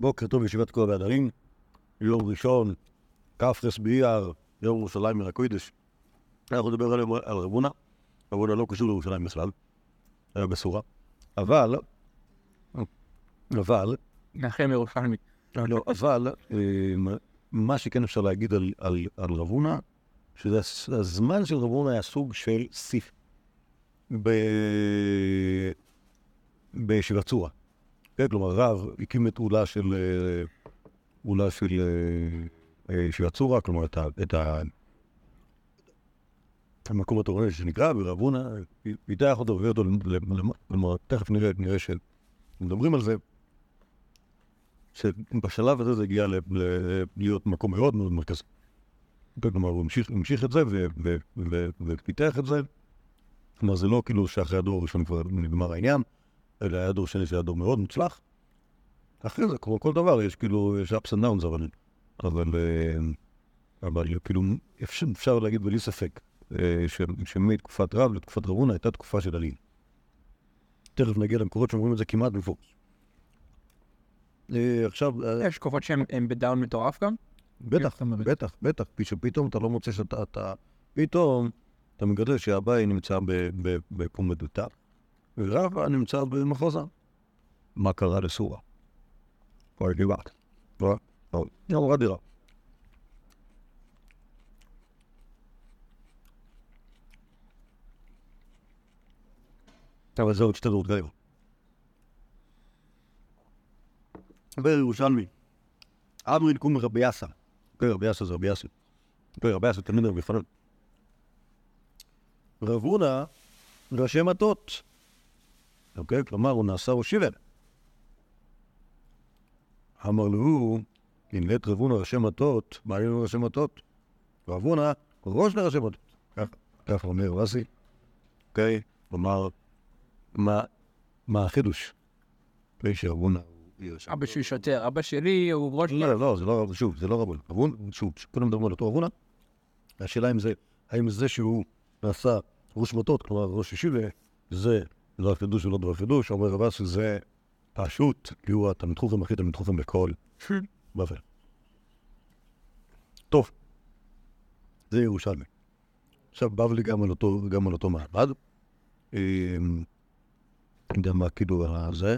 בוקר טוב, ישיבת כל הבהדרים, יום ראשון, כ"ס באייר, יום ירושלים מן הקודש. אנחנו נדבר היום על רבונה, רבונה לא קשור לירושלים בכלל, היה בסורה, אבל, אבל, נחם ירושלמי. לא, אבל, אה, מה שכן אפשר להגיד על, על, על רבונה, שזה הס- הזמן של רבונה היה סוג של סיף ב... בישיבת צורה. כן, כלומר, רב הקים את עולה של... אה, עולה של אה, אה, ישיבת צורה, כלומר, את, ה, את ה, המקום התורני שנקרא, ורבונה פיתח אותו והביא אותו, כלומר, תכף נראה, נראה שמדברים על זה, שבשלב הזה זה הגיע ל- להיות מקום מאוד מאוד מרכזי. כלומר, הוא המשיך, המשיך את זה ו- ו- ו- ופיתח את זה. כלומר, זה לא כאילו שאחרי הדור הראשון כבר נגמר העניין, אלא היה דור שני שהיה דור מאוד מוצלח. אחרי זה, כמו כל דבר, יש כאילו, יש ups and downs, אבל, אבל, אה, אבל כאילו, אפשר, אפשר להגיד בלי ספק, אה, ש- שמתקופת רב לתקופת רבונה הייתה תקופה של עלים. תכף נגיע למקורות שאומרים את זה כמעט בפוקס. אה, עכשיו, יש תקופות שהן הן בדאון מטורף גם? בטח, אומרת? בטח, בטח, פי שפתאום אתה לא מוצא שאתה, אתה, פתאום אתה מגלה שהבית נמצא בפומדותיו, ורבא נמצא במחוזה. מה קרה לסורה? כבר דיברת. כבר? טוב, היא אמרה דירה. אבל זה עוד שתי דורות גאים. ירושלמי. אמרין קום רבי יאסר. כן, רבי יאסר זה רבי יאסר. כן, רבי יאסר תלמיד רבי חנן. רב הונא ראשי מטות. אוקיי? כלומר, הוא נעשה ראש שיבר. אמר לו, אם לית רב הונא ראשי מטות, מה היו ראשי מטות? רב הונא ראש לראשי מטות. ככה, אומר רסי. אוקיי? כלומר, מה, מה החידוש? שרב הונא הוא ראשי אבא שלי שוטר, אבא שלי הוא ראש... לא, לא, זה לא שוב, זה לא רבון. רבון, שוב, כולם מדברים על אותו רבונה. השאלה אם זה, האם זה שהוא נעשה ראש מטות, כלומר ראש ישיבה, זה דבר חידוש ולא דבר חידוש, אומר רב אסי זה פשוט, כי הוא התלמיד חוכם הכי תלמיד חוכם בכל בבל. טוב, זה ירושלמי. עכשיו, בבלי גם על אותו, גם על אותו מעמד. מה כאילו הזה.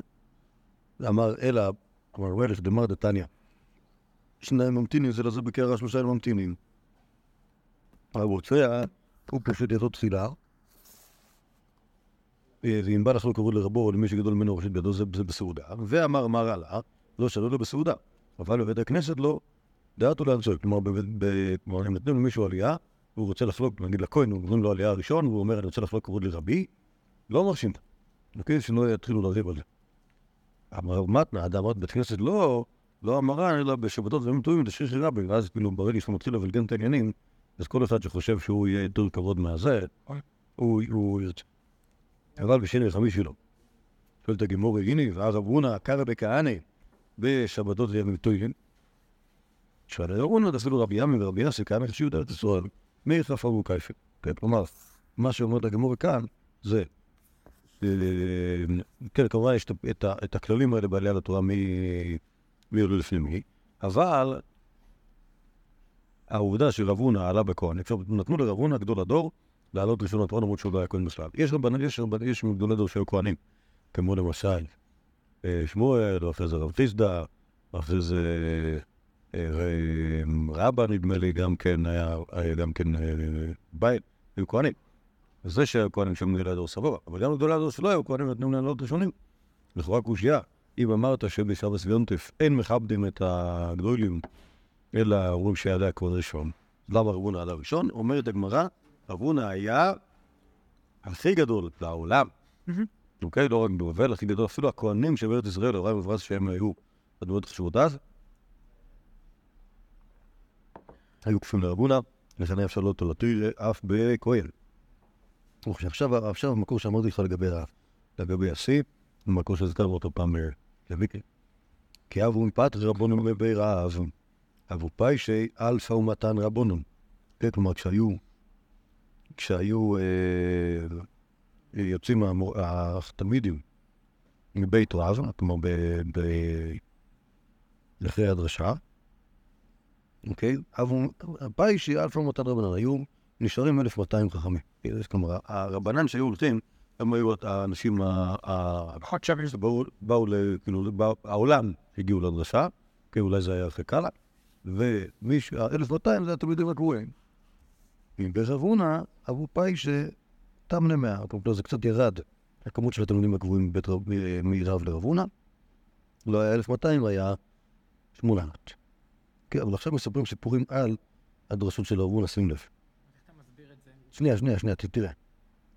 אמר אלא, כלומר, וולף דמר דתניא. שניים ממתינים זה לזה בקרע שלושה ממתינים. הרוצח, הוא פשוט ידו תפילה. ואם בא לחלוק כבוד לרבו או למי שגדול ממנו ראשית בידו, זה, זה בסעודה. ואמר מר עלה, לא שלא לו בסעודה. אבל בבית הכנסת לא, דעתו בבית- ב- כלומר, אם נותנים למישהו עלייה, והוא רוצה לחלוק, נגיד לכהן, הוא אומרים לו עלייה הראשון, והוא אומר, אני רוצה לחלוק כבוד לרבי, לא מרשים. אוקיי? שלא יתחילו לריב על זה. אמר מתנה, אדם אמר בית כנסת לא, לא המרן, אלא בשבתות וימים טובים לשכחי רבי, ואז כאילו ברגע שהוא מתחיל לבלגן את העניינים, אז כל אחד שחושב שהוא יהיה יותר כבוד מהזה, הוא, הוא ירצה. אבל בשני וחמישי לא. שואלת הגמור הנה, ואז אברונה קרא בכהני בשבתות וימים טובים. שואל אברונה, אפילו רבי ימי ורבי יוסי, כהני חשיבות ארץ ישראל, מי חפר הוא קייפל. כן, כלומר, מה שאומרת הגמור כאן, זה אה, כן, כמובן יש את את, את הכללים האלה בעלייה לתורה מי עולה לפני מי, אבל העובדה שרב הונא עלה בכהן, נתנו לרב הונא גדול הדור לעלות ראשון לתורה למרות שהוא לא היה כהן בכלל. יש רבנים, יש רבנים, יש גדולי דור שהיו כהנים, כמו למשל אה, שמואל, ואחרי זה רב חיסדא, ואחרי זה אה, אה, רבא נדמה לי, גם כן היה, גם כן בית, היו כהנים. זה שהכהנים שם גדולי הדור סבבה, אבל גם גדולי הדור שלא היו כהנים נתנו לעלות ראשונים. לכאורה קושייה, אם אמרת שבשבס ויונטף אין מכבדים את הגדולים, אלא אומרים שיעלה הכבוד ראשון, למה רב הונא עלה ראשון? אומרת הגמרא, רב הונא היה הכי גדול לעולם. אוקיי? לא רק בבבל, הכי גדול, אפילו הכהנים של בארץ ישראל, אברהם וברס, שהם היו הדמויות חשובות אז, היו כפופים לרב הונא, לכן היה אפשר לא אותו לתיר אף בכהן. עכשיו, עכשיו המקור שאמרתי לך לגבי, לגבי השיא, הוא מקור שהזכרנו אותו פעם אה, לוויקי. כי אבו מפת רבונם בבי רעב, אבו פיישי אלפא ומתן רבונם. כן, כלומר, כשהיו, כשהיו אה, יוצאים התלמידים מבית רב, כלומר, ב, ב, אחרי הדרשה, אוקיי? אבל הפאי שאלפא מתן רבנן, היו נשארים 1,200 חכמים. כלומר, הרבנן שהיו הולכים, הם היו האנשים ה- באו, ל- כאילו, העולם הגיעו לדרשה, כי אולי זה היה אחרי קאלה, ו-1,200 זה התלמידים הקבועים. ברב הונא, אבו פאי שתם למאה, כלומר זה קצת ירד, הכמות של התלמידים הקבועים מרב לרב הונא, לא היה 1,200, היה 800. כן, אבל עכשיו מספרים סיפורים על הדרשות של רב הונא, שים לב. שנייה, שנייה, שנייה, תראה.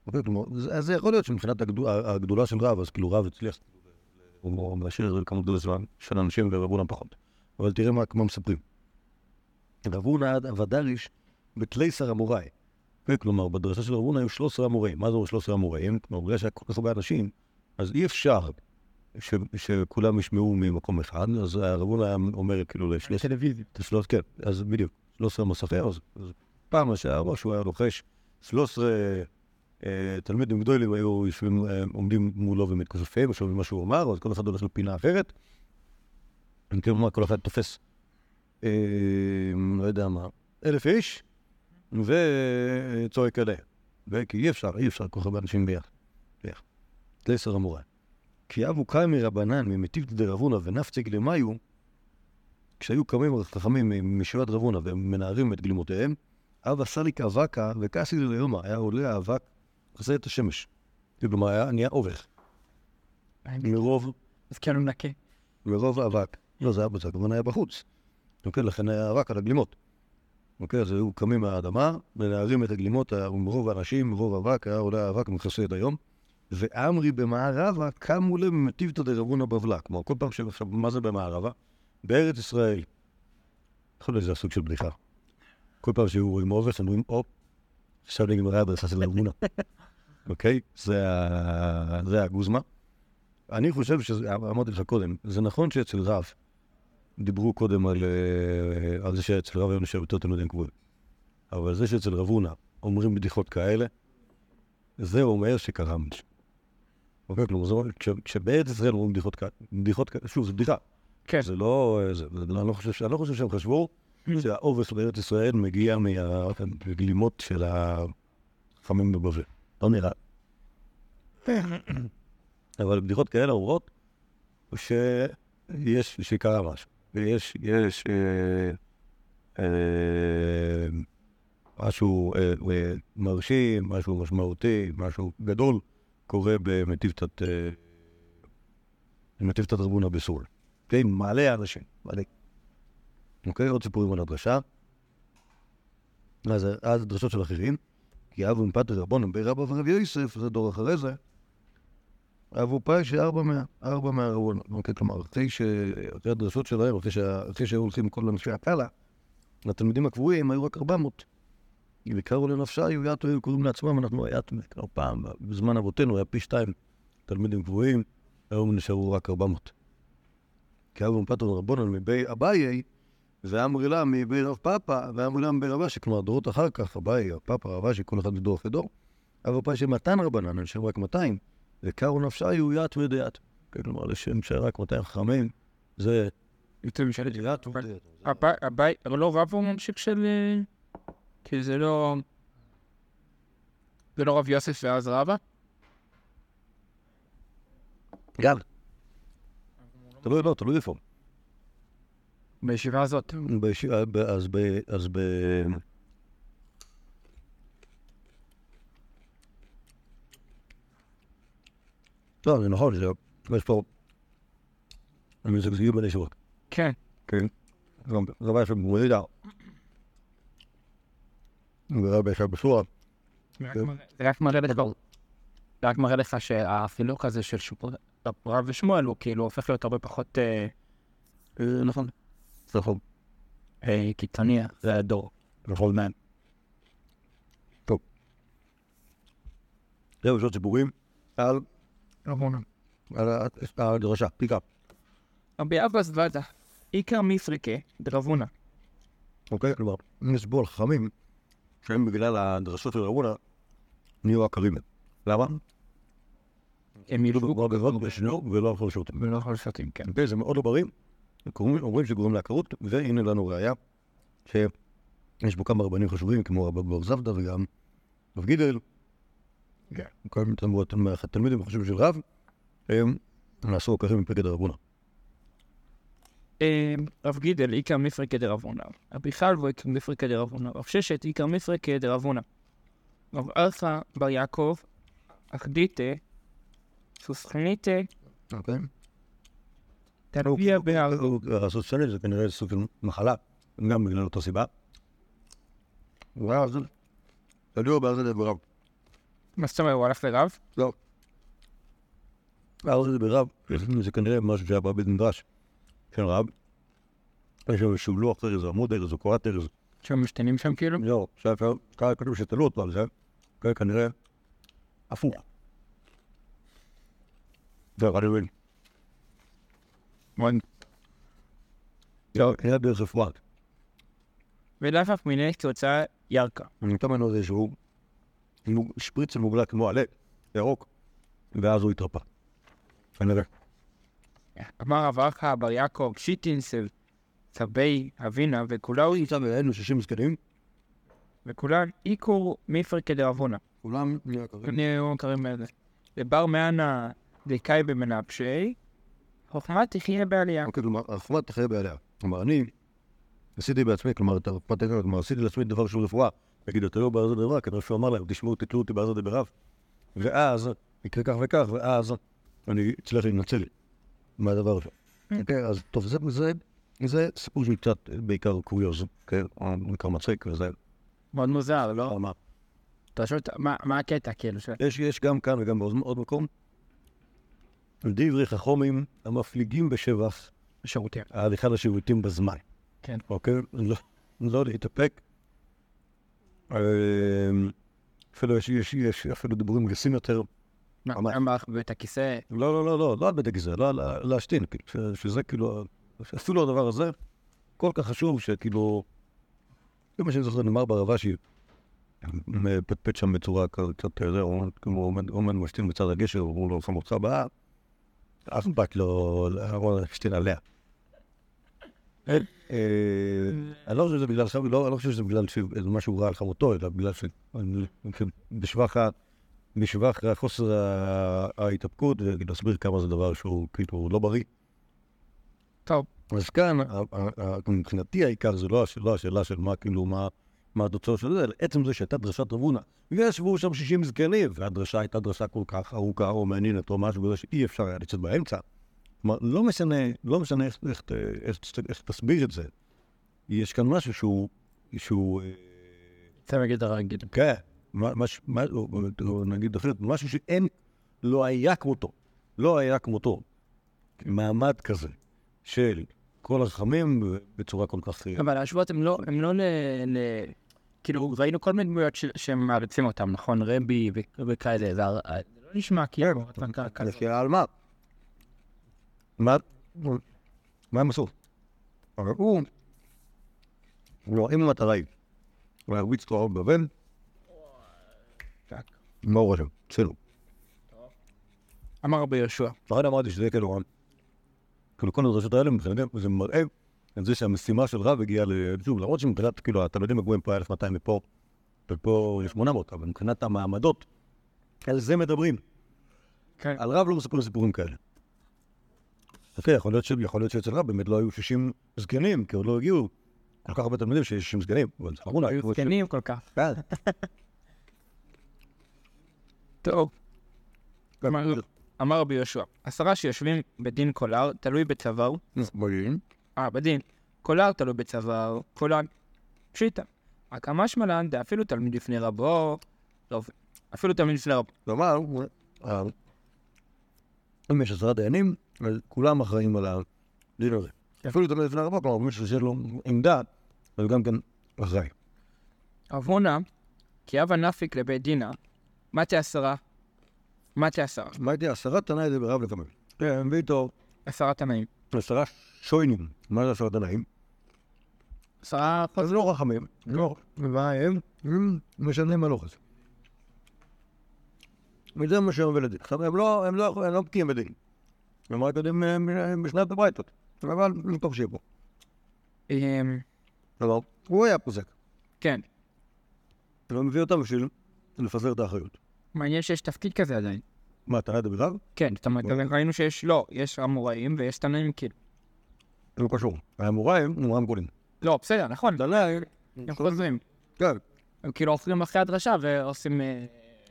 אוקיי, כלומר, זה- אז זה יכול להיות שמבחינת הגדו- הגדולה של רב, אז כאילו רב הצליח הוא משאיר כמות גדולה של- של אנשים ורב הונא פחות. אבל תראה מה מה מספרים. רב הונא ודריש בתלייסר אמוראי. כן, כלומר, בדרשה של רב הונא היו 13 אמוראים. מה זה אומר 13 אמוראים? כלומר, בגלל שהיה כל כך הרבה אנשים, אז אי אפשר ש- שכולם ישמעו ממקום אחד, אז הרב הונא היה אומר כאילו לשלוש... טלוויזיה. שלוש, כן, אז בדיוק, 13 מסכי אז אז פעם השעה, שהוא היה לוחש, 13 אה, תלמידים גדולים היו יושבים, אה, עומדים מולו ומתכופפים, שומעים מה שהוא אמר, אז כל אחד הולך לפינה אחרת. אני כאילו אומר, כל אחד תופס, אה, לא יודע מה, אלף איש, וצועק עליהם. וכי אי אפשר, אי אפשר כל כך הרבה אנשים ביחד. ביחד. תלסר אמורה. כי אבו קיימי רבנן ממטיב דרבונה ונפציג למיו, כשהיו קמים חכמים מישיבת רבונה ומנערים את גלימותיהם, אבא סליק אבקה וכעסי ליומא, היה עולה האבק, חסר את השמש. כלומר, היה נהיה אובך. מרוב, אז כאילו נקה. מרוב האבק. לא, זה היה בצד, הכוונה היה בחוץ. אוקיי, לכן היה אבק על הגלימות. אוקיי, אז היו קמים מהאדמה, מנערים את הגלימות, מרוב האנשים, מרוב האבק, היה עולה האבק ומכסה את היום. ואמרי במערבה קמו להם ממטיבתא דרבונה בבלה. כלומר, כל פעם ש... עכשיו, מה זה במערבה? בארץ ישראל. יכול להיות שזה הסוג של בדיחה. כל פעם שהיו רואים אובך, הם אומרים, הופ, עכשיו נגמרה הדרשה של רבונה. אוקיי? זה הגוזמה. אני חושב שזה, אמרתי לך קודם, זה נכון שאצל רב דיברו קודם על, אה, על זה שאצל רב היו נשאר יותר תלמידים קבועים. אבל זה שאצל רב הונא אומרים בדיחות כאלה, זה אומר שקרה משהו. אוקיי? כלומר, זה אומר, כשבארץ ישראל אומרים בדיחות כאלה, בדיחות כאלה, שוב, זו בדיחה. כן. זה לא, זה, זה, אני לא חושב, אני לא חושב שהם חשבו שהעובש בארץ ישראל מגיע מהגלימות של החכמים בבבל. לא נראה. אבל בדיחות כאלה אומרות שיש, שקרה משהו. ויש, יש אה, אה, משהו אה, אה, מרשים, משהו משמעותי, משהו גדול, קורה במטיבתת, אה, במטיבתת רבונה בסול. כן, מלא אנשים, מלא. אוקיי, עוד סיפורים על הדרשה. אז, אז דרשות של אחרים, כי אבו מפתר רבונם בי רבא ורב יוסף, זה דור אחרי זה, אבו מאה, ארבע מאה רבונה. אוקיי, כלומר, אחרי, ש... אחרי הדרשות שלהם, אחרי, שהיו הולכים כל אנשי הקאלה, לתלמידים הקבועים היו רק ארבע מאות. וקראו לנפשה, היו יתו, היו קוראים לעצמם, אנחנו היתו, כבר פעם, בזמן אבותינו היה פי שתיים תלמידים קבועים, היום נשארו רק ארבע מאות. כי אבו מפתר רבונן מבי אביי, ואמרי לה מבי רב פאפא, ואמרי לה מבי רב אשי, כלומר, דורות אחר כך, אביי, פאפא, רב אשי, כל אחד מדור אחרי דור. אבל פאשי מתן רבנן, נשאר רק 200, וקרו נפשיו ית ודיית. כן, כלומר, לשם שרק 200 חכמים, זה יותר משלת ית ודיית. הבית, אבל לא רב הוא ממשיך של... אה, כי זה לא... זה לא רב יוסף ואז רבא? גם. תלוי, לא, תלוי איפה. בישיבה הזאת. אז ב... אז ב... לא, זה נכון, זה... יש פה... אני מזגזגים בין ישיבות. כן. כן. יושב במולידה. ורבי יושב בסורה. זה רק מראה- זה רק מראה לך... זה רק מראה לך שהחילוק הזה של רב ושמואל הוא כאילו הופך להיות הרבה פחות אה, נכון. נכון. אה, קיצוני, זה הדור. נכון. טוב. זהו, יש עוד סיפורים על על ה- הדרשה, פיקה. רבי אבא זוודה, עיקר מפריקה דרבונה. אוקיי? כלומר, אם נסבור על חכמים, שהם בגלל הדרשות של רבונה, נהיו עקרים. למה? הם ילבו לא גבוה בשנו ולא הלכו לשירותים. ולא יכול לשתים, כן. אוקיי, זה מאוד לא בריא אומרים שגורם לעקרות, והנה לנו ראיה שיש בו כמה רבנים חשובים, כמו רב בר זבדה וגם רב גידל, כל מיני תלמוד- מהתלמידים החשובים של רב, הם נעשו עוקרים מפקד הרבונה. אה, רב גידל, איכר מפרקא דרבונה. רבי חלבו, איכר מפרקא דרבונה. רב ששת, איכר מפרקא דרבונה. רב ארתא בר יעקב, אחדיתא, סוסחניתא, אוקיי. תרביע בהר. הסוציאלי זה כנראה סוג של מחלה, גם בגלל אותה סיבה. ואז, תדעו באיזה דבריו. מה זאת אומרת, הוא הלך לרב? לא. ואז זה ברב, זה כנראה משהו שהיה בבית מדרש של רב. יש שם איזשהו לוח ארז, עמוד ארז, או קורת ארז. שהם משתנים שם כאילו? לא, עכשיו אפשר, ככה כתוב שתלו אותו על זה, כן, כנראה הפוך. זהו, אני מבין. לא, כנראה דרך רפואה. ולאף אף מיני כהוצאה ירקה. אני נותן ממנו איזשהו מוג- שפריץ של מוגלה כמו עלה, ירוק, ואז הוא התרפא. כנראה. אמר רב ארכה בר יעקב, שיטינסל, צבי אבינה, וכולו, עכשיו היינו 60 זקנים, וכולן איקור מפרקא דרבונה. כולם נהיה קרים. אני לא קוראים לזה. ובר מאנה דקאי במנפשי, חוכמה תחיה בעלייה. אוקיי, כלומר, החוכמה תחיה בעליה. כלומר, אני עשיתי בעצמי, כלומר, את העליון, כלומר, עשיתי לעצמי דבר שהוא רפואה. תגיד, אתה לא בארז דבר, כנראה שהוא אמר להם, תשמעו, תתלו אותי בארז ברב. ואז, יקרה כך וכך, ואז אני אצליח להינצל מהדבר הזה. אוקיי, אז טוב, זה, זה, זה סיפור שהוא קצת בעיקר קוריוז, כן? בעיקר מצחיק, וזה... מאוד מוזר, לא? מה? אתה שואל, מה- הקטע כאילו? ש- יש, יש גם כאן וגם בעוד עוד מקום, דברי חכומים המפליגים בשבח שירותים. ההליכה לשירותים בזמן. כן. אוקיי? לא, לא להתאפק. אמ, אפילו יש, יש, יש אפילו דיבורים גסים יותר. מה. גם בבית הכיסא? לא, לא, לא, לא, לא על בית הכיסא, לא ה- להשתין, כאילו, שזה כאילו, אפילו הדבר הזה כל כך חשוב שכאילו, זה מה שאני זוכר, נאמר ברבשי, מפטפט שם בצורה קצת, אתה יודע, הוא עומד- משתין בצד הגשר, הוא לא שם אותך בהר, אף בת לא, לא להשתין עליה. אה, אני לא חושב שזה בגלל, לא, אני לא חושב שזה בגלל משהו רע על חמותו, אלא בגלל שבשבח חוסר ההתאפקות, ולהסביר כמה זה דבר שהוא כאילו לא בריא. טוב. אז כאן, מבחינתי העיקר זה לא השאלה, השאלה של מה כאילו, מה, מה התוצאות של זה, אלא עצם זה שהייתה דרשת רבונה, וישבו שם 60 זקנים, והדרשה הייתה דרשה כל כך ארוכה או מעניינת או משהו כזה שאי אפשר היה לצאת באמצע. כלומר, לא משנה, לא משנה איך, איך, ת- איך, איך תסביר את זה. יש כאן משהו שהוא, שהוא, אה, זה מגיד הרגיל. כן, מה- מש- מה- או- או נגיד אחרת, משהו שאין, לא היה כמותו, לא היה כמותו. מעמד כזה של כל החכמים בצורה כל כך... אבל ההשוואות הן לא, הם לא ל... ל- כאילו, ראינו כל מיני דמויות שהם מעריצים אותם, נכון? רבי וכאלה, זה הר- זה לא נשמע כאילו... הדבקה כזאת. לפי על מה? מה? מה הם עשו? אבל הוא... לא, אם המטרה היא להרביץ תורה בבבל, מה הוא רושם? אצלנו. אמר רבי יהושע. לכן אמרתי שזה כאילו, כאילו כל הדרשות האלה מבחינתם זה מראה את זה שהמשימה של רב הגיעה ל... שוב, למרות שמבחינת, כאילו, התלמידים הגבוהים פה 1200 מפה, ופה 800, אבל מבחינת המעמדות, על זה מדברים. כן. על רב לא מספרים סיפורים כאלה. אוקיי, יכול להיות, ש... יכול להיות שאצל רב באמת לא היו 60 זקנים, כי עוד לא הגיעו כל כך הרבה תלמידים שיש 60 זקנים, אבל זה אמרו, היו זקנים כל כך. כן. טוב. אמר- אמר רבי יהושע, עשרה שיושבים בדין קולר, תלוי בצוואר. באים. אה, בדין. קולר תלוי בצוואר, קולר. פשיטא. רק המשמע לן, דאפילו תלמיד לפני רבו, לא, אפילו תלמיד לפני רבו. כלומר, אה, אם יש עשרה דיינים, אז כולם אחראים על הדין הזה. אפילו תמיד לפני הרבה, כלומר, מישהו שיש לו עמדה, אז גם כן אחראי. עוונה, כי הווה נפיק לבית דינה, מתי עשרה? מתי עשרה? מה הייתי עשרה תנאי זה ברב לקמל. כן, מביא איתו עשרה תנאים. עשרה שוינים. מה זה עשרה תנאים? עשרה אז לא חכמים. לא. ומה הם? הם משנים מלוכת. וזה מה שהם ולדין. עכשיו, הם לא, הם לא, הם לא בקיאים בדין. הם רק יודעים אה, משנת הברייתות. אבל לא שיהיה פה. אמ, כלומר, הוא היה פוסק. כן. אתה לא מביא אותם בשביל לפזר את האחריות. מעניין שיש תפקיד כזה עדיין. מה, אתה ידע בכלל? כן, זאת אומרת, ראינו שיש, לא, יש אמוראים ויש תנאים כאילו. זה לא קשור. האמוראים הם רם גולים. לא, בסדר, נכון, תנאים, הם חוזרים. כן. הם כאילו עוברים אחרי הדרשה ועושים... אה,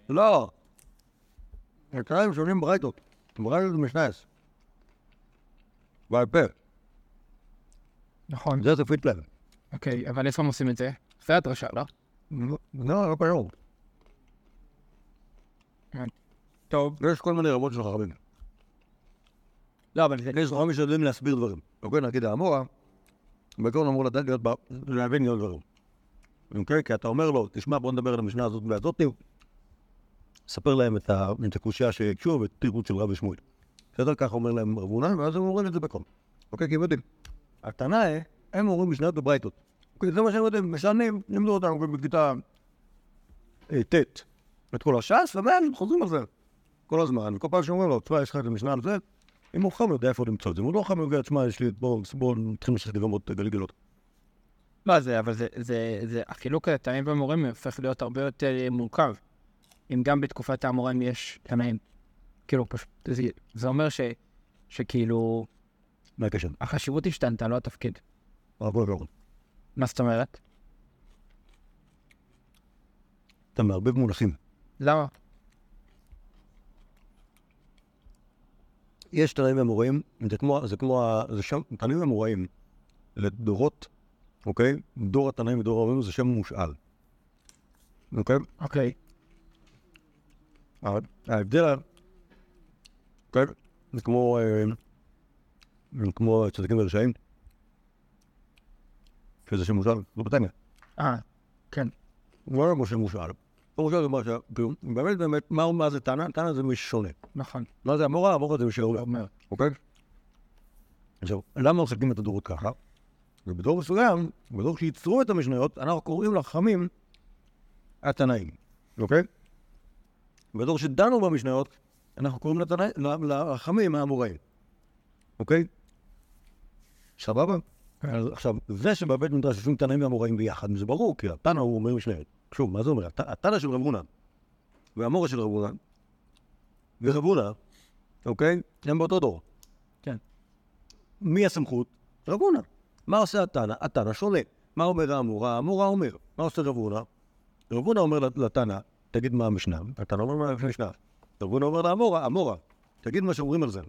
לא. התנאים שונים ברייתות. ברייתות זה משנייס. בעל פה. נכון. זה תפקיד להם. אוקיי, אבל איפה הם עושים את זה? אחרי הדרשה, לא? לא, לא קשור. טוב. יש כל מיני רמות של חכמים. לא, אבל זה... יש חכמים שיודעים להסביר דברים. אוקיי, נגיד האמורה, בעיקרון אמור לדעת להיות, להבין להיות דברים. אוקיי? כי אתה אומר לו, תשמע, בוא נדבר על המשנה הזאת והזאת, ספר להם את הקושייה שהקשו ואת של רבי שמואל. בסדר? ככה אומר להם רב הונא, ואז הם אומרים את זה בקום. אוקיי? כי הם יודעים. התנאי, הם אומרים משניות בברייתות. אוקיי, זה מה שהם יודעים, משנים, לימדו אותנו בכיתה אה, ט' את כל הש"ס, ומאז הם חוזרים על זה כל הזמן. וכל פעם שאומרים לו, תשמע, יש לך את המשנה על זה, אם הוא חכם יודע איפה למצוא את זה. אם הוא לא חכם יודע, תשמע, יש לי, בואו בואו נתחיל לשחק לבמות גלגלות. לא, זה, אבל זה, זה, זה, החילוק הזה, תנאים ומורים, הופך להיות הרבה יותר מורכב. אם גם בתקופת האמוראים יש תנאים. כאילו, פשוט, זה, זה אומר ש, שכאילו, מה הקשר? החשיבות השתנתה, לא התפקיד. מה זאת אומרת? אתה מערבב מונחים. למה? יש תנאים אמוראים, זה כמו, זה כמו, זה שם, תנאים אמוראים לדורות, אוקיי? דור התנאים ודור האמוראים זה שם מושאל. אוקיי? אוקיי. ההבדל, אוקיי? זה כמו, אה, זה כמו צדיקים ורשעים. שזה שם מושאל, לא בתניא. אה, כן. הוא לא כמו שם מושאל. הוא מושאל זה מה ש... כאילו, באמת באמת, מה זה תנא? תנא זה מי ששונה. נכון. מה זה המורה? המורה זה מי שעולה. אוקיי? עכשיו, למה מחלקים את הדורות ככה? ובדור מסוים, בדור שייצרו את המשניות, אנחנו קוראים לחכמים התנאים, אוקיי? בדור שדנו במשניות, אנחנו קוראים לתנא- ל- לחכמים האמוראים, אוקיי? סבבה? אז עכשיו, זה שבבית מדרש יושבים תנאים ואמוראים ביחד, זה ברור, כי התנא הוא אומר משניות. שוב, מה זה אומר? הת- התנא של רב הונא והמורה של רב הונא ורב הונא, אוקיי? הם באותו דור. כן. מי הסמכות? רב הונא. מה עושה התנא? התנא שונה. מה אומר האמורה? האמורה אומר. מה עושה רב הונא? רב הונא אומר לת- לתנא, תגיד מה המשנה. התנא אומר מה המשנה. רב הונא אומר לאמורה, אמורה, תגיד מה שאומרים על זה.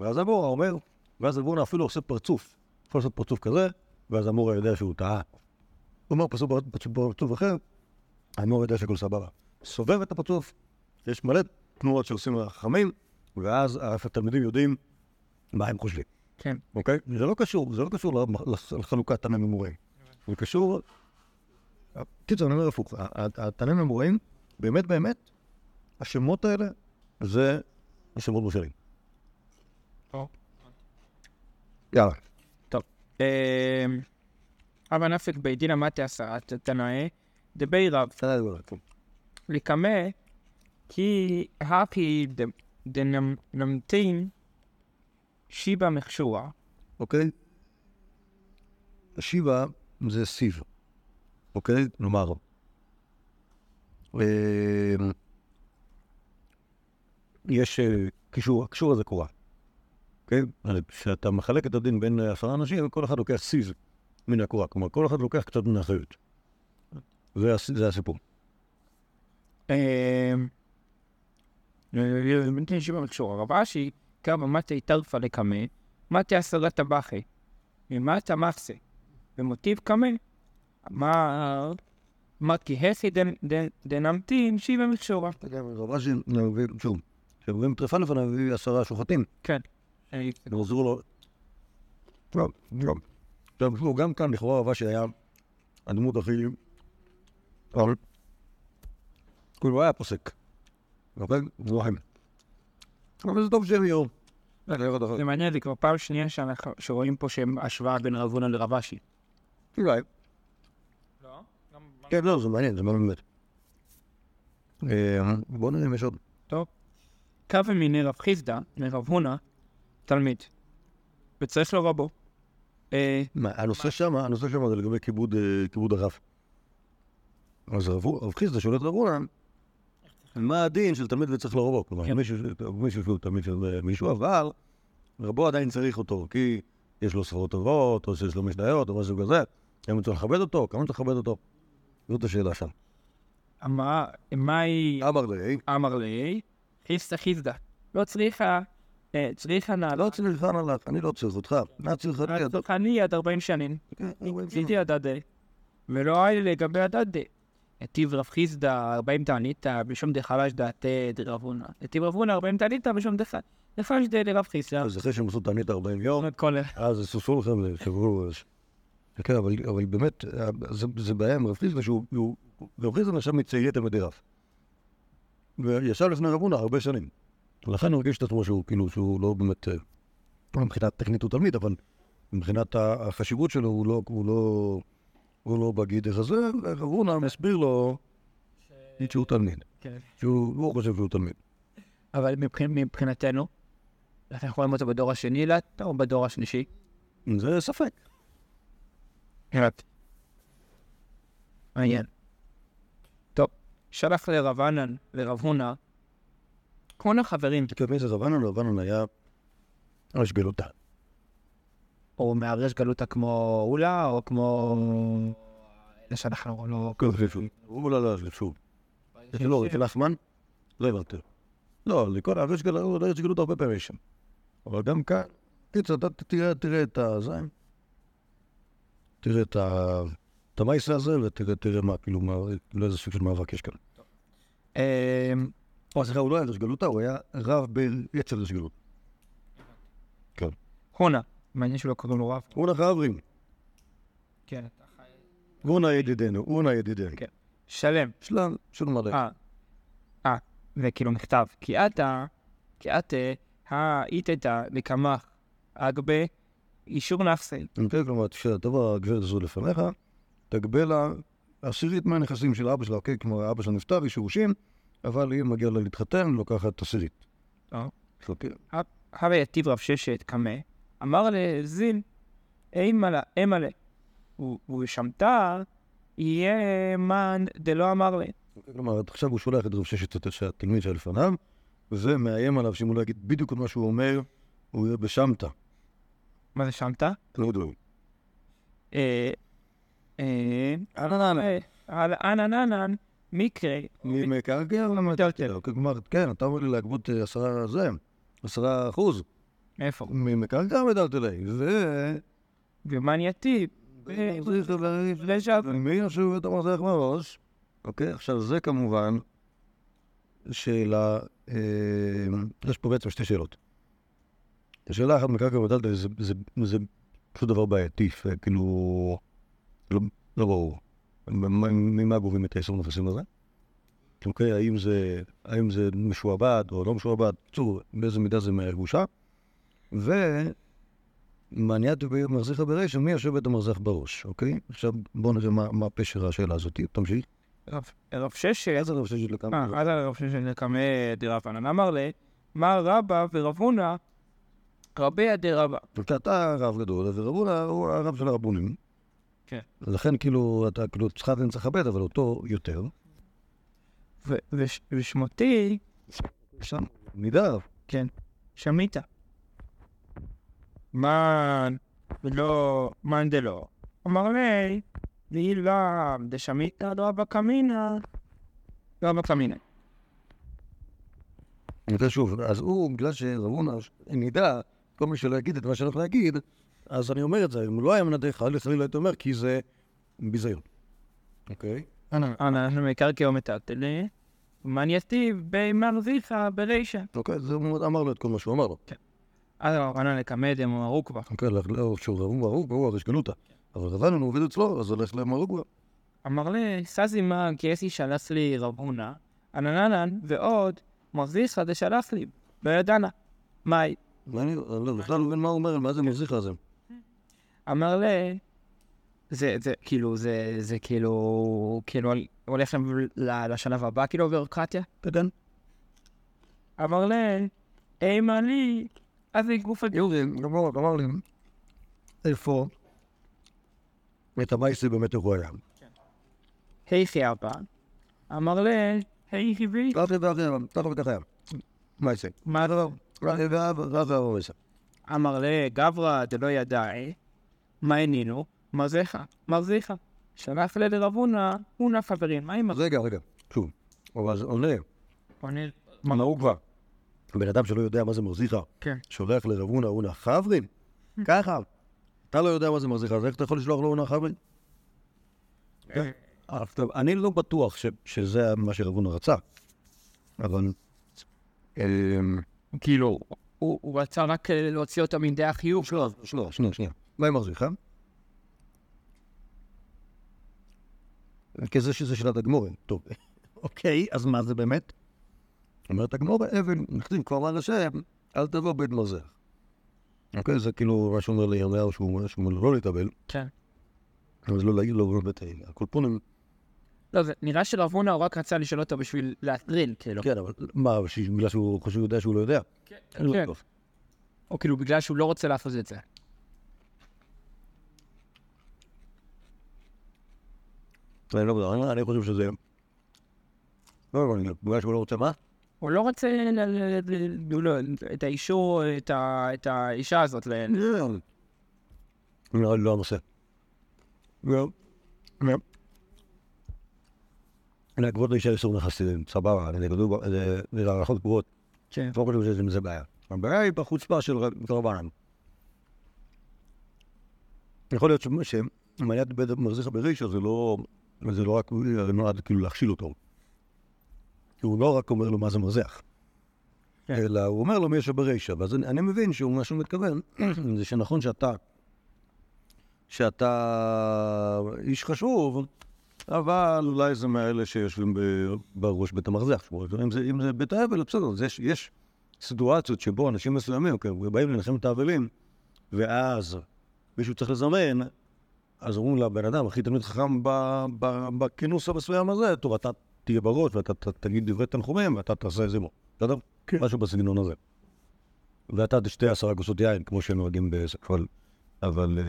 ואז אמורה אומר, ואז רב הונא אפילו עושה פרצוף. יכול לעשות פרצוף כזה, ואז אמורה יודע שהוא טעה. הוא אומר פרצוף, פרצוף, פרצוף אחר, האמורה יודע שהכל סבבה. סובב את הפרצוף, יש מלא תנועות שעושים החכמים, ואז התלמידים יודעים מה הם חושבים. כן. אוקיי? זה לא קשור, זה לא קשור לחלוקת תנאים אמוראים. זה קשור... קיצור, אני אומר הפוך. התנאים אמוראים, באמת באמת, השמות האלה זה השמות מושלים. טוב. יאללה. אמ, אבא נפק בית דין אמתי עשרת תנאי, דבי רב. לקמא כי הפי דנמתין שיבה מכשורה. אוקיי? השיבה זה סיב. אוקיי? אה, יש אה, קישור, הקישור הזה קורה. אז כשאתה מחלק את הדין בין אה, עשרה אנשים, כל אחד לוקח סיב מן הקורה. כלומר, כל אחד לוקח קצת מן האחריות. זה הס- זה הסיפור. אמ, דנמתין שיבה מכשורה. רב אשי קרא מתי טרפה לקמא, מתי עשרה טבחי. ממטה מחסה. במוטיב קמא. אמר, אמר כי הסי דנ- דנ- דנמתין שיבה מכשורה. רב אשי שוב, כשמביאים טרפה לפניו, מביא עשרה שוחטים. כן. הם עזרו לו. לא, לא. עכשיו, שוב, גם כאן לכאורה רב אשי היה הדמות הכי... אבל... כאילו, הוא היה פוסק. אוקיי? לא. אבל זה טוב שהם יהיו. זה מעניין, זה כבר פעם שנייה שרואים פה שהם השוואה בין רב הונא לרב אשי. אולי. לא? כן, לא, זה מעניין, זה מעניין באמת. אה, בואו נראה אם יש עוד. טוב. קו מיני רב חיסדא מרב הונא, תלמיד. וצריך לו רבו. אה, מה, הנושא שם, הנושא שם זה לגבי כיבוד, אה, הרב. אז רב חיסדא שואל את רב הונא, מה הדין של תלמיד וצריך לו רבו? כלומר, כן. מישהו שהוא תלמיד של אה, מישהו, אבל רבו עדיין צריך אותו, כי יש לו ספרות טובות, או שיש לו משניות, או משהו כזה, האם צריך לכבד אותו, כמה צריך לכבד אותו? זאת השאלה שם. אמר, מהי אמר לי, אמר לי, חיסדא חיסדא. לא צריכה, אה, צריכה נא, לא לך לך, אני לא צריך אותך, נא צריך אותי. אני עד 40 שנים. עשיתי הדדה, ולא היה לי לגבי הדדה. היטיב רב חיסדא 40 תעניתא, בשום דחלש דעתי דרב הונא. היטיב רב הונא 40 תעניתא, בשום דחלש דרב חיסדא. אז אחרי שהם עשו תענית 40 יום. אז סוסו לכם לשבוע. כן, אבל, באמת, זה, זה בעיה עם רב חיסדא, שהוא, הוא- רב חיסדא נחשב מצעירי תלמידי רב. וישב לפני רב הונא הרבה שנים. לכן הוא הרגיש את עצמו שהוא כאילו, שהוא לא באמת, אה, לא מבחינת טכנית הוא תלמיד, אבל מבחינת החשיבות שלו הוא לא, הוא לא, הוא לא בגידך הזה, ורב הונא מסביר לו שהוא תלמיד, כן. שהוא הוא חושב שהוא תלמיד. אבל מבחינ- מבחינתנו, אנחנו רואים אותו בדור השני לת, או בדור השלישי? זה ספק. מעניין. שלח לרב ענן, לרב הונא, כל החברים, כן, מי זה רב ענן? רב ענן היה ראש גלותה. או מהרש גלותא כמו אולה, או כמו... אלה שאנחנו לא... הוא לא, לא. זה לא, אצל נחמן? לא הבנתי. לא, לכל הרש גלות, הרש גלות הרבה פעמים שם. אבל גם כאן, קיצר, אתה תראה, את הזה, תראה את ה... את המייסה הזה, ותראה תראה מה, כאילו, מה, לא איזה סוג של מאבק יש כאן. אמ, או, סליחה, הוא לא היה רש גלותה, הוא היה רב בעץ רש גלות. כן. הונא, מעניין שלא קוראים לו רב. הוא נח אברים. כן. הוא נא ידידנו, הוא נא ידידנו. כן. שלם. שלם, של מלא. אה, אה, זה כאילו נכתב. כי אתה, כי אתה, האיתתא לקמח אגבה אישור נפסי. כן, כלומר, כשתבוא הגברת הזו לפניך, תגבה לה עשירית מהנכסים של אבא שלה, אוקיי? כמו אבא שלה נפטר, יש יורשים, אבל אם מגיע לה להתחתן, לוקחת עשירית. אה. אוקיי? הווה יתיב רב ששת קמא, אמר לזיל, אימה לה, אימה לה. ושמתה יהיה מן דלא אמר לי. כלומר, עכשיו הוא שולח את רב ששת, את התלמיד שהיה לפניו, וזה מאיים עליו שאם הוא לא יגיד בדיוק את מה שהוא אומר, הוא יהיה בשמטה. מה זה שמתה? לא יודעים. אה, אה, אננן. אה, על אנננן מקרה. ממקרקע למטלטל. כלומר, כן, אתה אומר לי להגבות אה, עשרה זה, עשרה אחוז. איפה? ממקרקע מטלטלי. ו... ומן יתיב. וז'ב. מי ישוב את המזרח בראש? אוקיי, עכשיו זה כמובן שאלה, אה, יש פה בעצם שתי שאלות. השאלה אחת מקרקע ומטלטל זה, זה, זה פשוט דבר בעייתי, אה, כאילו, לא, לא ברור. ממה- גובים את האיסור נפסים הזה? אוקיי, האם זה, האם זה משועבד או לא משועבד? בקיצור, באיזה מידה זה מהירושה? ומעניין במרזיך ברישא, מי יושב את המרזח בראש, אוקיי? עכשיו בואו נראה מה, פשר השאלה הזאת. תמשיך. רב- רב ששת. איזה רב ששת לכמה? אה, אז הרב ששת לקמא דרב ענן אמר לי, מה רבא ורב הונא רבי דרבא. אתה רב גדול, ורבונה הוא הרב של הרבונים. כן. לכן כאילו, אתה כאילו צריכה צריך לכבד, אבל אותו יותר. ושמותי, שם, מידה. כן, שמית. מן, ולא, מן דלא. אמר לי, ואי לא, דשמית דרבא קמינא, דרבא קמינא. אני יודע שוב, אז הוא, בגלל שרבונה נידה, כל מי שלא יגיד את מה שאני הולך להגיד, אז אני אומר את זה. אם הוא לא היה מנדך, חלילה חלילה הייתי אומר, כי זה ביזיון. אוקיי? אנחנו מקרקע ומטלטלי, ומן יתיב בי מרזיך ברישא. אוקיי, זה אמר לו את כל מה שהוא אמר לו. אז רבנן לקמדם אמרו כבר. אוקיי, לך לא, שוב, רבו ברור, הוא הרי שגלותא. אבל רבנו הוא עובד אצלו, אז הולך למרוגווה. אמר לי, סזי מה גייסי שלח לי רב הונא, אנננן ועוד מרזיך דשלח לי, לא ידענה. מאי? מה אני, אני לא, בכלל לא מבין מה הוא אומר, מה זה מזיך הזה. אמר לי, זה, זה, כאילו, זה, זה כאילו, כאילו, הולך ל- לשלב הבא, כאילו, ביורוקרטיה? כן. אמר לי, אימה לי, אז זה גוף. יורי, אמר אמר לי, איפה? את המייסי באמת הוא היה. היכי אבא. אמר לה, היי חיבי. ככה וככה, ככה וככה. מייסי. מה הדבר? אמר לה, גברא דלא ידעי, מה ענינו? מרזיך, מרזיך. שלח לה לרבונה, הונה חברים, מה עם רגע, רגע, שוב. אבל אז עונה, עונה? מה נהוג כבר? בן אדם שלא יודע מה זה מרזיחה, כן. שולח לרבונה אונה חברין, ככה. אתה לא יודע מה זה מרזיחה, אז איך אתה יכול לשלוח לו אונה חברין? כן. עכשיו, אני לא בטוח שזה מה שרבונה רצה, אבל... אמ, כאילו, הוא רצה רק אה, להוציא אותה מידי החיוב. שנייה, שנייה, שנייה. מה היא מחזיקה? כזה שזה שאלת הגמורים. טוב, אוקיי, אז מה זה באמת? אומרת הגמורה, אבן, נכתים כבר אמר השם, אל תבוא בית מזח. אוקיי, זה כאילו מה שאומר לירמיהו, שהוא שהוא אומר לו לא להתאבל, כן. אבל לא להגיד לו בית האלה. הקולפונים, לא, זה נראה שרבונה הוא רק רצה לשאול אותו בשביל להטריל, כאילו. כן, אבל מה, בגלל שהוא חושב יודע שהוא לא יודע? כן. לא כן. טוב. או כאילו בגלל שהוא לא רוצה לעשות את זה. אני לא יודע, אני- חושב שזה... לא, לא, אני- בגלל שהוא לא רוצה מה? הוא לא רוצה לא, את האישור, את האישה הזאת. ל- לא, לא הנושא. לא. לא. לכבוד האישה איסור נכסים, סבבה, זה זה הערכות גבוהות, כן. לא חושב שיש עם זה בעיה. הבעיה היא בחוצפה של רבנן. יכול להיות ש- שמעיית בית מרזיחה ברישה זה לא, זה לא רק נועד כאילו להכשיל אותו. כי הוא לא רק אומר לו מה זה מרזח, כן. אלא הוא אומר לו מי יש ברישה, ואז אני, אני מבין שהוא מה שהוא מתכוון, זה שנכון שאתה, שאתה איש חשוב, אבל אולי זה מאלה שיושבים בראש בית המרזח. אם זה, אם זה בית האבל, בסדר, יש, יש סיטואציות שבו אנשים מסוימים כן, באים לנחם את האבלים, ואז מישהו צריך לזמן, אז אומרים לבן אדם, הכי תלמיד חכם בכינוס המסוים הזה, טוב, אתה תהיה בראש ואתה ת- תגיד דברי תנחומים ואתה תעשה איזה מו. בסדר? כן. משהו בסגנון הזה. ואתה תשתה עשרה כוסות יין, כמו שהם נוהגים באיזה אבל, אבל אה,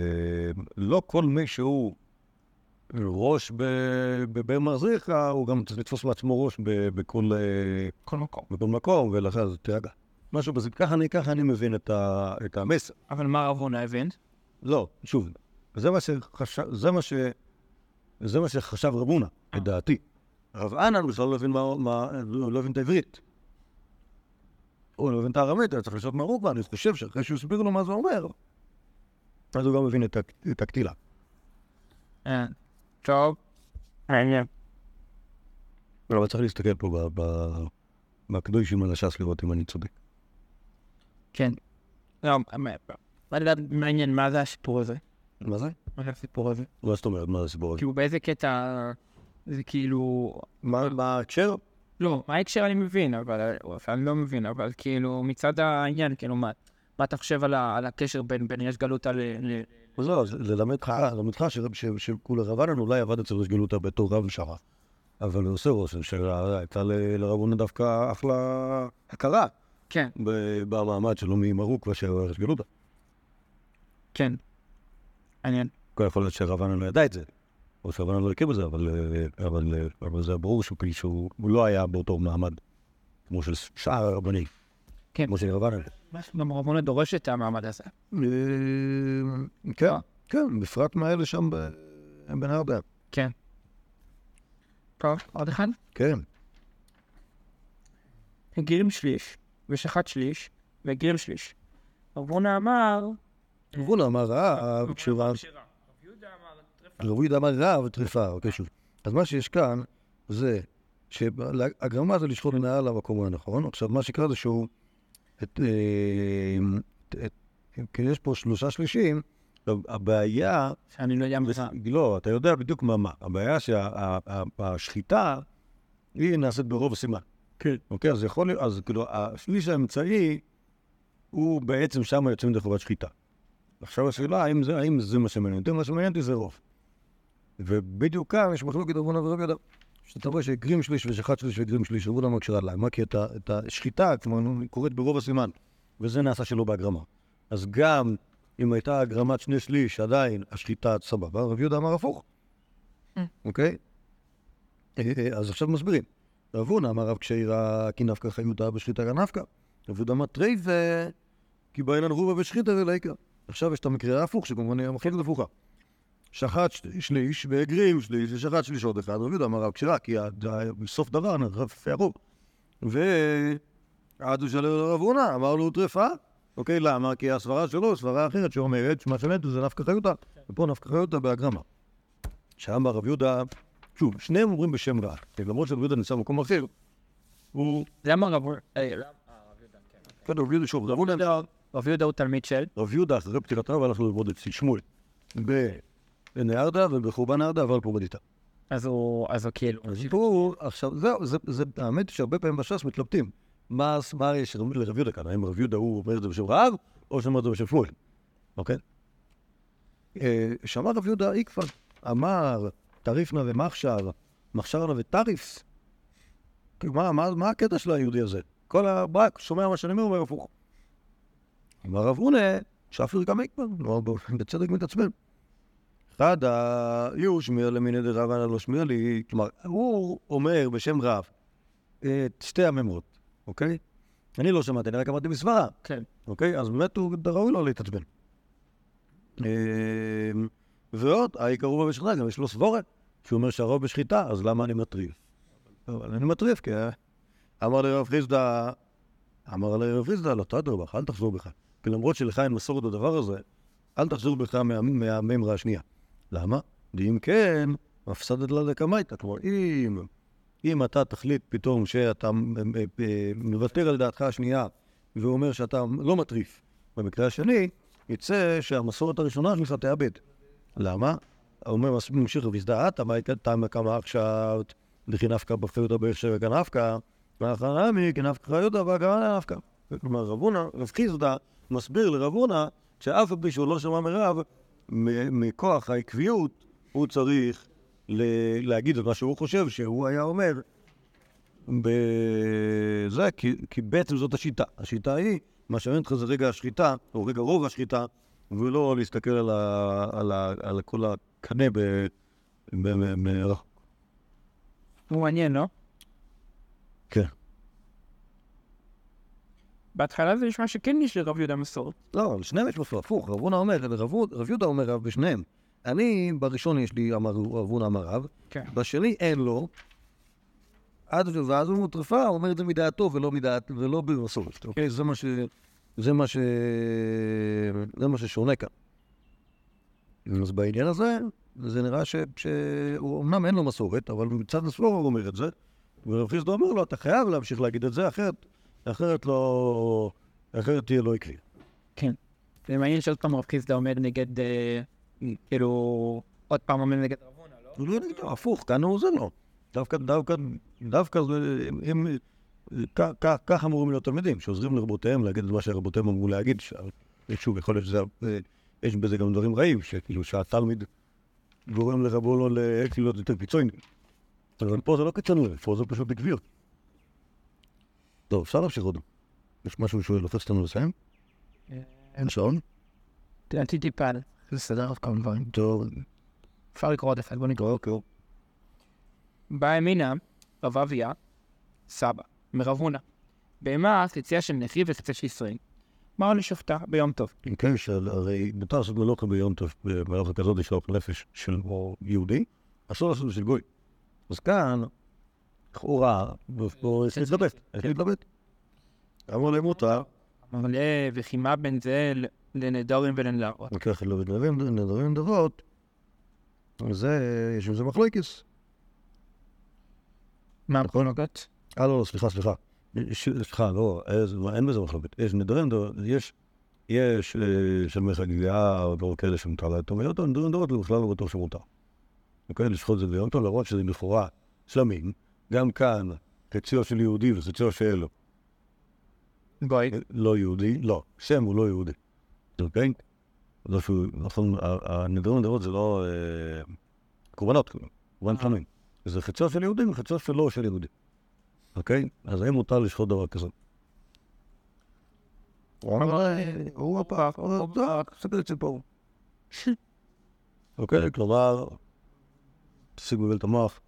לא כל מי שהוא ראש בבן מרזיחה, הוא גם צריך לתפוס לעצמו ראש ב- בכל, אה, מקום. בכל מקום, ולכן אז תירגע. משהו בזה, ככה אני, ככה אני מבין את, ה, את המסר. אבל מה רבונה הבין? לא, שוב, זה מה שחשב, זה מה ש... זה מה שחשב רבונה, אה. לדעתי. הרב אנן בכלל לא הבין מה, מה, לא לא הבין את העברית. הוא לא הבין את הארמית, היה צריך לשאול מהרוקווה, אני חושב שאחרי שהוא הסביר לו מה זה אומר, אז הוא גם מבין את, הקטילה. אה, טוב. מעניין. אבל צריך להסתכל פה בקדושים על הש"ס לראות אם אני צודק. כן. לא, מה- מה לדעת מעניין מה זה הסיפור הזה? מה זה? מה זה הסיפור הזה? מה זאת אומרת? מה זה הסיפור הזה? כאילו באיזה קטע זה כאילו... מה ההקשר? לא, מה ההקשר אני מבין, אבל אני לא מבין, אבל כאילו מצד העניין, כאילו מה, מה אתה חושב על, הקשר בין, בין יש גלותא ל... ל... אז לא, זה ללמד לך שכולה רבנן אולי עבד אצל ראש גלותא בתור רב שרה. אבל עושה רושם שהייתה לרבונה דווקא אחלה הכרה כן, במעמד שלו ממרוקווה של ראש גלותא. כן. מעניין. כל יכול להיות שרבנן לא ידע את זה, או שרבנן לא הכיר בזה, אבל, אה, אבל, אה, אבל זה ברור שהוא כאילו לא היה באותו מעמד כמו של שאר הרבנים, כן. כמו של רבנן. גם רבונה דורש את המעמד הזה. אה, כן, כן, בפרט מאלה שם בן ארבע. כן. טוב, עוד אחד? כן. הגרים שליש, ושחט שליש, והגרים שליש. רבונה אמר... רבונה אמר רב, כשרב... רב יהודה אמר רב טריפה, אוקיי, שוב. אז מה שיש כאן זה שהגרמה זה לשחוט מעל המקום הנכון. עכשיו, מה שקרה זה שהוא... את, אה, את, כי יש פה שלושה שלישים, הבעיה... שאני לא יודע מה זה. לא, אתה יודע בדיוק מה מה. הבעיה שהשחיטה, היא נעשית ברוב הסימן. כן. אוקיי, אז יכול להיות, אז כאילו, השליש האמצעי, הוא בעצם שם יוצאים ידי חובת שחיטה. עכשיו השאלה, האם זה, האם זה מה שמעניין אותי? מה שמעניין אותי זה רוב. ובדיוק כאן יש מחלוקת רבונה ורב יהודה. שאתה רואה שהגרים שליש ושחט שליש והגרים שליש, רבונה מקשירה להם. מה? כי את השחיטה, היא קורית ברוב הסימן. וזה נעשה שלא בהגרמה. אז גם אם הייתה הגרמת שני שליש, עדיין השחיטה סבבה, רב יהודה אמר הפוך, Mm. אוקיי? אז עכשיו מסבירים. רב הונא אמר רב כשעירה כי נפקא חיותה בשחיטה כנפקא. רב יהודה אמר טרייפה כי באינן רובה בשחיטה וליקה. עכשיו יש את המקרה ההפוך, שכמובן היא המחלקת הפוכה. שחט שליש והגרים שליש ושחט שליש עוד אחד. רב יהודה אמר רב כשרה כי בסוף דבר נרף הרוב. ועד הוא שאל לרב הונא, אמר לו טרפה. אוקיי, למה? כי הסברה שלו, סברה אחרת שאומרת שמה שמתו זה נפקא חיותה. ופה נפקא חיותה בהגרמה. שאמר רב יהודה, שוב, שניהם אומרים בשם רע. כן, למרות שרב יהודה נמצא במקום אחר, הוא... למה רב... אה, למה- כן, רב יהודה, שוב, רב יהודה, רב יהודה הוא תלמיד של? רב יהודה אחרי פטירתו הלך ללמוד אצל שמואל. בנהרדה ובחורבן נהרדה עבר לפורבדיטה. אז הוא... אז הוא כאילו... אז פה, עכשיו, זהו, זה, זה, האמת היא שהרבה פעמים בש"ס מתלבטים. מה, מה יש לרב יהודה כאן? האם רב יהודה הוא אומר את זה בשם רעב, או שאומר את זה בשם שמואל? אוקיי? אה, שאמר רב יהודה איקפא, אמר טריפנה ומכשר, מכשרנה וטריפס. מה, מה, מה הקטע של היהודי הזה? כל הברק שומע מה שאני אומר, אומר הפוך. אמר רב הונא, שפיר גם איקפא, כלומר, בצדק מתעצבן. אחד, היו שמיע למיני דרבנן לא שמיע לי, כלומר, הוא אומר בשם רב את שתי המימות, אוקיי? אני לא שמעתי, אני רק אמרתי בסברה, כן. אוקיי? אז באמת הוא ראוי לו להתעצבן. אה, ועוד, העיקר הוא בשחיטה, גם יש לו סבורת, שהוא אומר שהרוב בשחיטה, אז למה אני מטריף? אבל אני מטריף, כי אמר לרב חיסדא, אמר לרב חיסדא, לא בך, אל תחזור בך. כי למרות שלך אין מסורת בדבר הזה, אל תחזור בך מה- מהמימרה השנייה. למה? ואם כן, מפסדת לה דקמייתא. כלומר, אם, אם אתה תחליט פתאום שאתה מ- מ- מוותר על דעתך השנייה ואומר שאתה לא מטריף, במקרה השני, יצא שהמסורת הראשונה שלך תאבד. למה? אומר, ממשיך וזדעת, מה הייתה כמה עכשיו, דכי נפקא בפרדה באר שבע כנפקא, ואחרמי כנפקא חיותא והגרנה נפקא. כלומר, רב חיסדא, מסביר לרב הונא, שאף על פי שהוא לא שמע מרב, מכוח העקביות, הוא צריך להגיד את מה שהוא חושב שהוא היה אומר בזה, כי, כי בעצם זאת השיטה. השיטה היא, מה שמעניין אותך זה רגע השחיטה, או רגע רוב השחיטה, ולא להסתכל על, ה, על, ה, על כל הקנה ב... מעניין, לא? כן. בהתחלה זה נשמע שכן יש לרב יהודה מסורת. לא, לשניהם יש מסורת, הפוך, רב הונא אומר, רב הוד- רב יהודה אומר רב בשניהם. אני, בראשון יש לי, אמר רב הונא אמר רב, כן. בשני אין לו, עד ואז הוא מוטרפה, הוא אומר את זה מדעתו ולא מדעת, ולא במסורת, אוקיי? זה מה ש... זה מה ש... זה מה ששונה כאן. אז בעניין הזה, זה נראה ש... שהוא אמנם אין לו מסורת, אבל מצד הסבור הוא אומר את זה, ורב חיסדו אומר לו, אתה חייב להמשיך להגיד את זה, אחרת, אחרת לא... אחרת תהיה לא עקבי. כן. זה מעניין שעוד פעם רב חיסדא עומד נגד, אה, כאילו, עוד פעם עומד נגד רב הונא, לא? הוא לא נגדו, הפוך, כאן הוא עוזר לו. דווקא, דווקא, דווקא, זה- הם, כך אמורים להיות תלמידים, שעוזרים לרבותיהם להגיד את מה שרבותיהם אמרו להגיד. שוב, יכול להיות שזה, אה, יש בזה גם דברים רעים, שכאילו שהתלמיד גורם לרבו לא ל- כאילו להיות יותר קיצוני. אבל פה זה לא קיצוני, פה זה פשוט עקביות. טוב, אפשר להמשיך עוד. יש משהו שהוא לוחץ אותנו לסיים? אין שעון? לדעתי טיפה, לסדר עוד כמה דברים. טוב, אפשר לקרוא עוד אחד, בוא נקרא. אוקיי. בא ימינה, רב אביה, סבא, מרב הונא. בהמה חציה של נכי וחציה של ישראל. אמר לשופטה ביום טוב. כן, של, הרי מותר לעשות מלוכה ביום טוב, במערכת כזאת יש לו נפש של יהודי, אסור לעשות את זה של גוי. אז כאן, לכאורה, פה יש להתלבט, יש להתלבט. אמרו להם מותר, אמר לה, וכי מה בין זה לנדרים ולנדרות? וככה לא נדרים נדרים נדבות, זה, יש עם זה מחלוקס. מה נכון. המחלוקות? אה, לא, לא, סליחה, סליחה. סליחה, לא, איזה- אין בזה מחלוקת. יש נדרים יש, יש אה, של מחגיגה, או כאלה שמותר להם טוב, ויותר נדרים נדבות, בכלל לא בטוח שמותר. אוקיי, לשחוט את זה ביום טוב, למרות שזה לכאורה שלמים, גם כאן חציו של יהודי וחציו של בואי. לא יהודי, לא, שם הוא לא יהודי, אוקיי? לא שהוא, נכון, ה- הנדרים נדבות זה לא אה, קורבנות, קורבן שלמים. זה חציו של יהודי וחציו שלא של יהודי, אוקיי? אז האם מותר לשחוט דבר כזה? הוא אמר, אה, הוא הפח, הוא הפח, סגל ציפור. אוקיי, כלומר, תשיג מבלבל את המוח.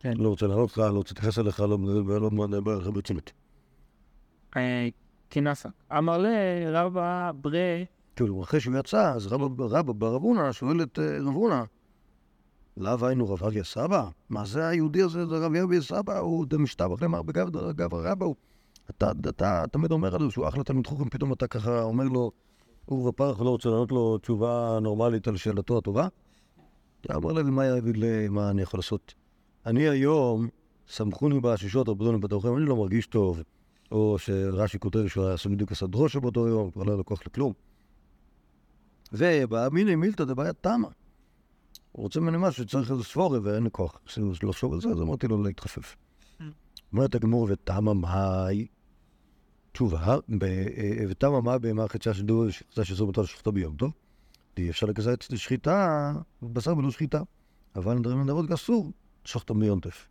כן. לא רוצה לענות לך, לא רוצה להתייחס אליך, לא מדבר עליך ברצינות. כנסק. אמר לרבא ברי, כאילו, אחרי שהוא יצא, אז רבא רבא בר אבונה שואל את אה, רב הונא, לאו היינו רב אריה סבא? מה זה היהודי הזה, זה רב אריה סבא? הוא דמשתבח למר בגב גב רבא הוא. אתה תמיד אומר עליו שהוא אחלה תלמיד חוכם, פתאום אתה ככה אומר לו, הוא ופרח לא רוצה לענות לו תשובה נורמלית על שאלתו הטובה? אומר להם, מה אני יכול לעשות? אני היום, סמכוני בעשישות רבדוני בדרכם, אני לא מרגיש טוב. או שרש"י כותב שהוא היה עושה בדיוק עשה דרושה באותו יום, כבר לא היה לו כוח לכלום. ובמיני מילתא דבעיה תמה. הוא רוצה ממני משהו שצריך איזה ספורי ואין לי כוח. עשינו לחשוב על זה, אז אמרתי לו להתחפף. אומרת הגמור, ותמה מאי? תשובה, ב- אה, ותמה מאי החדשה של דובר שחצה שאסור מותר לשחטה ביום טוב. אפשר לקזז את שחיטה, בשר בלא שחיטה. אבל נדרים לנדבות אסור, שחטה מיונטף.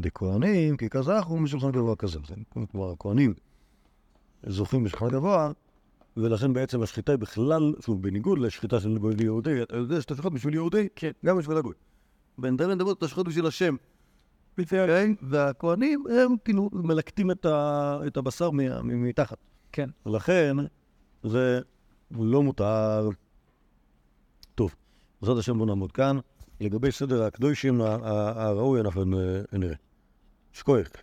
דכהנים, כי כזכו משולחן גבוה כזה. זה כלומר, הכהנים זוכים בשולחן גבוה, ולכן בעצם השחיטה היא בכלל, שוב, בניגוד לשחיטה של יהודי, אתה יודע שאתה שוחט בשביל יהודי, כן. גם בשביל הגוי. בינתיים נדבות אתה שוחט בשביל השם. כן, והכהנים הם כאילו מלקטים את, ה, את הבשר מתחת. כן. ולכן זה לא מותר. טוב, בעזרת השם בוא נעמוד כאן. לגבי סדר הקדושים הראוי אנחנו אה, נראה. שכוייך.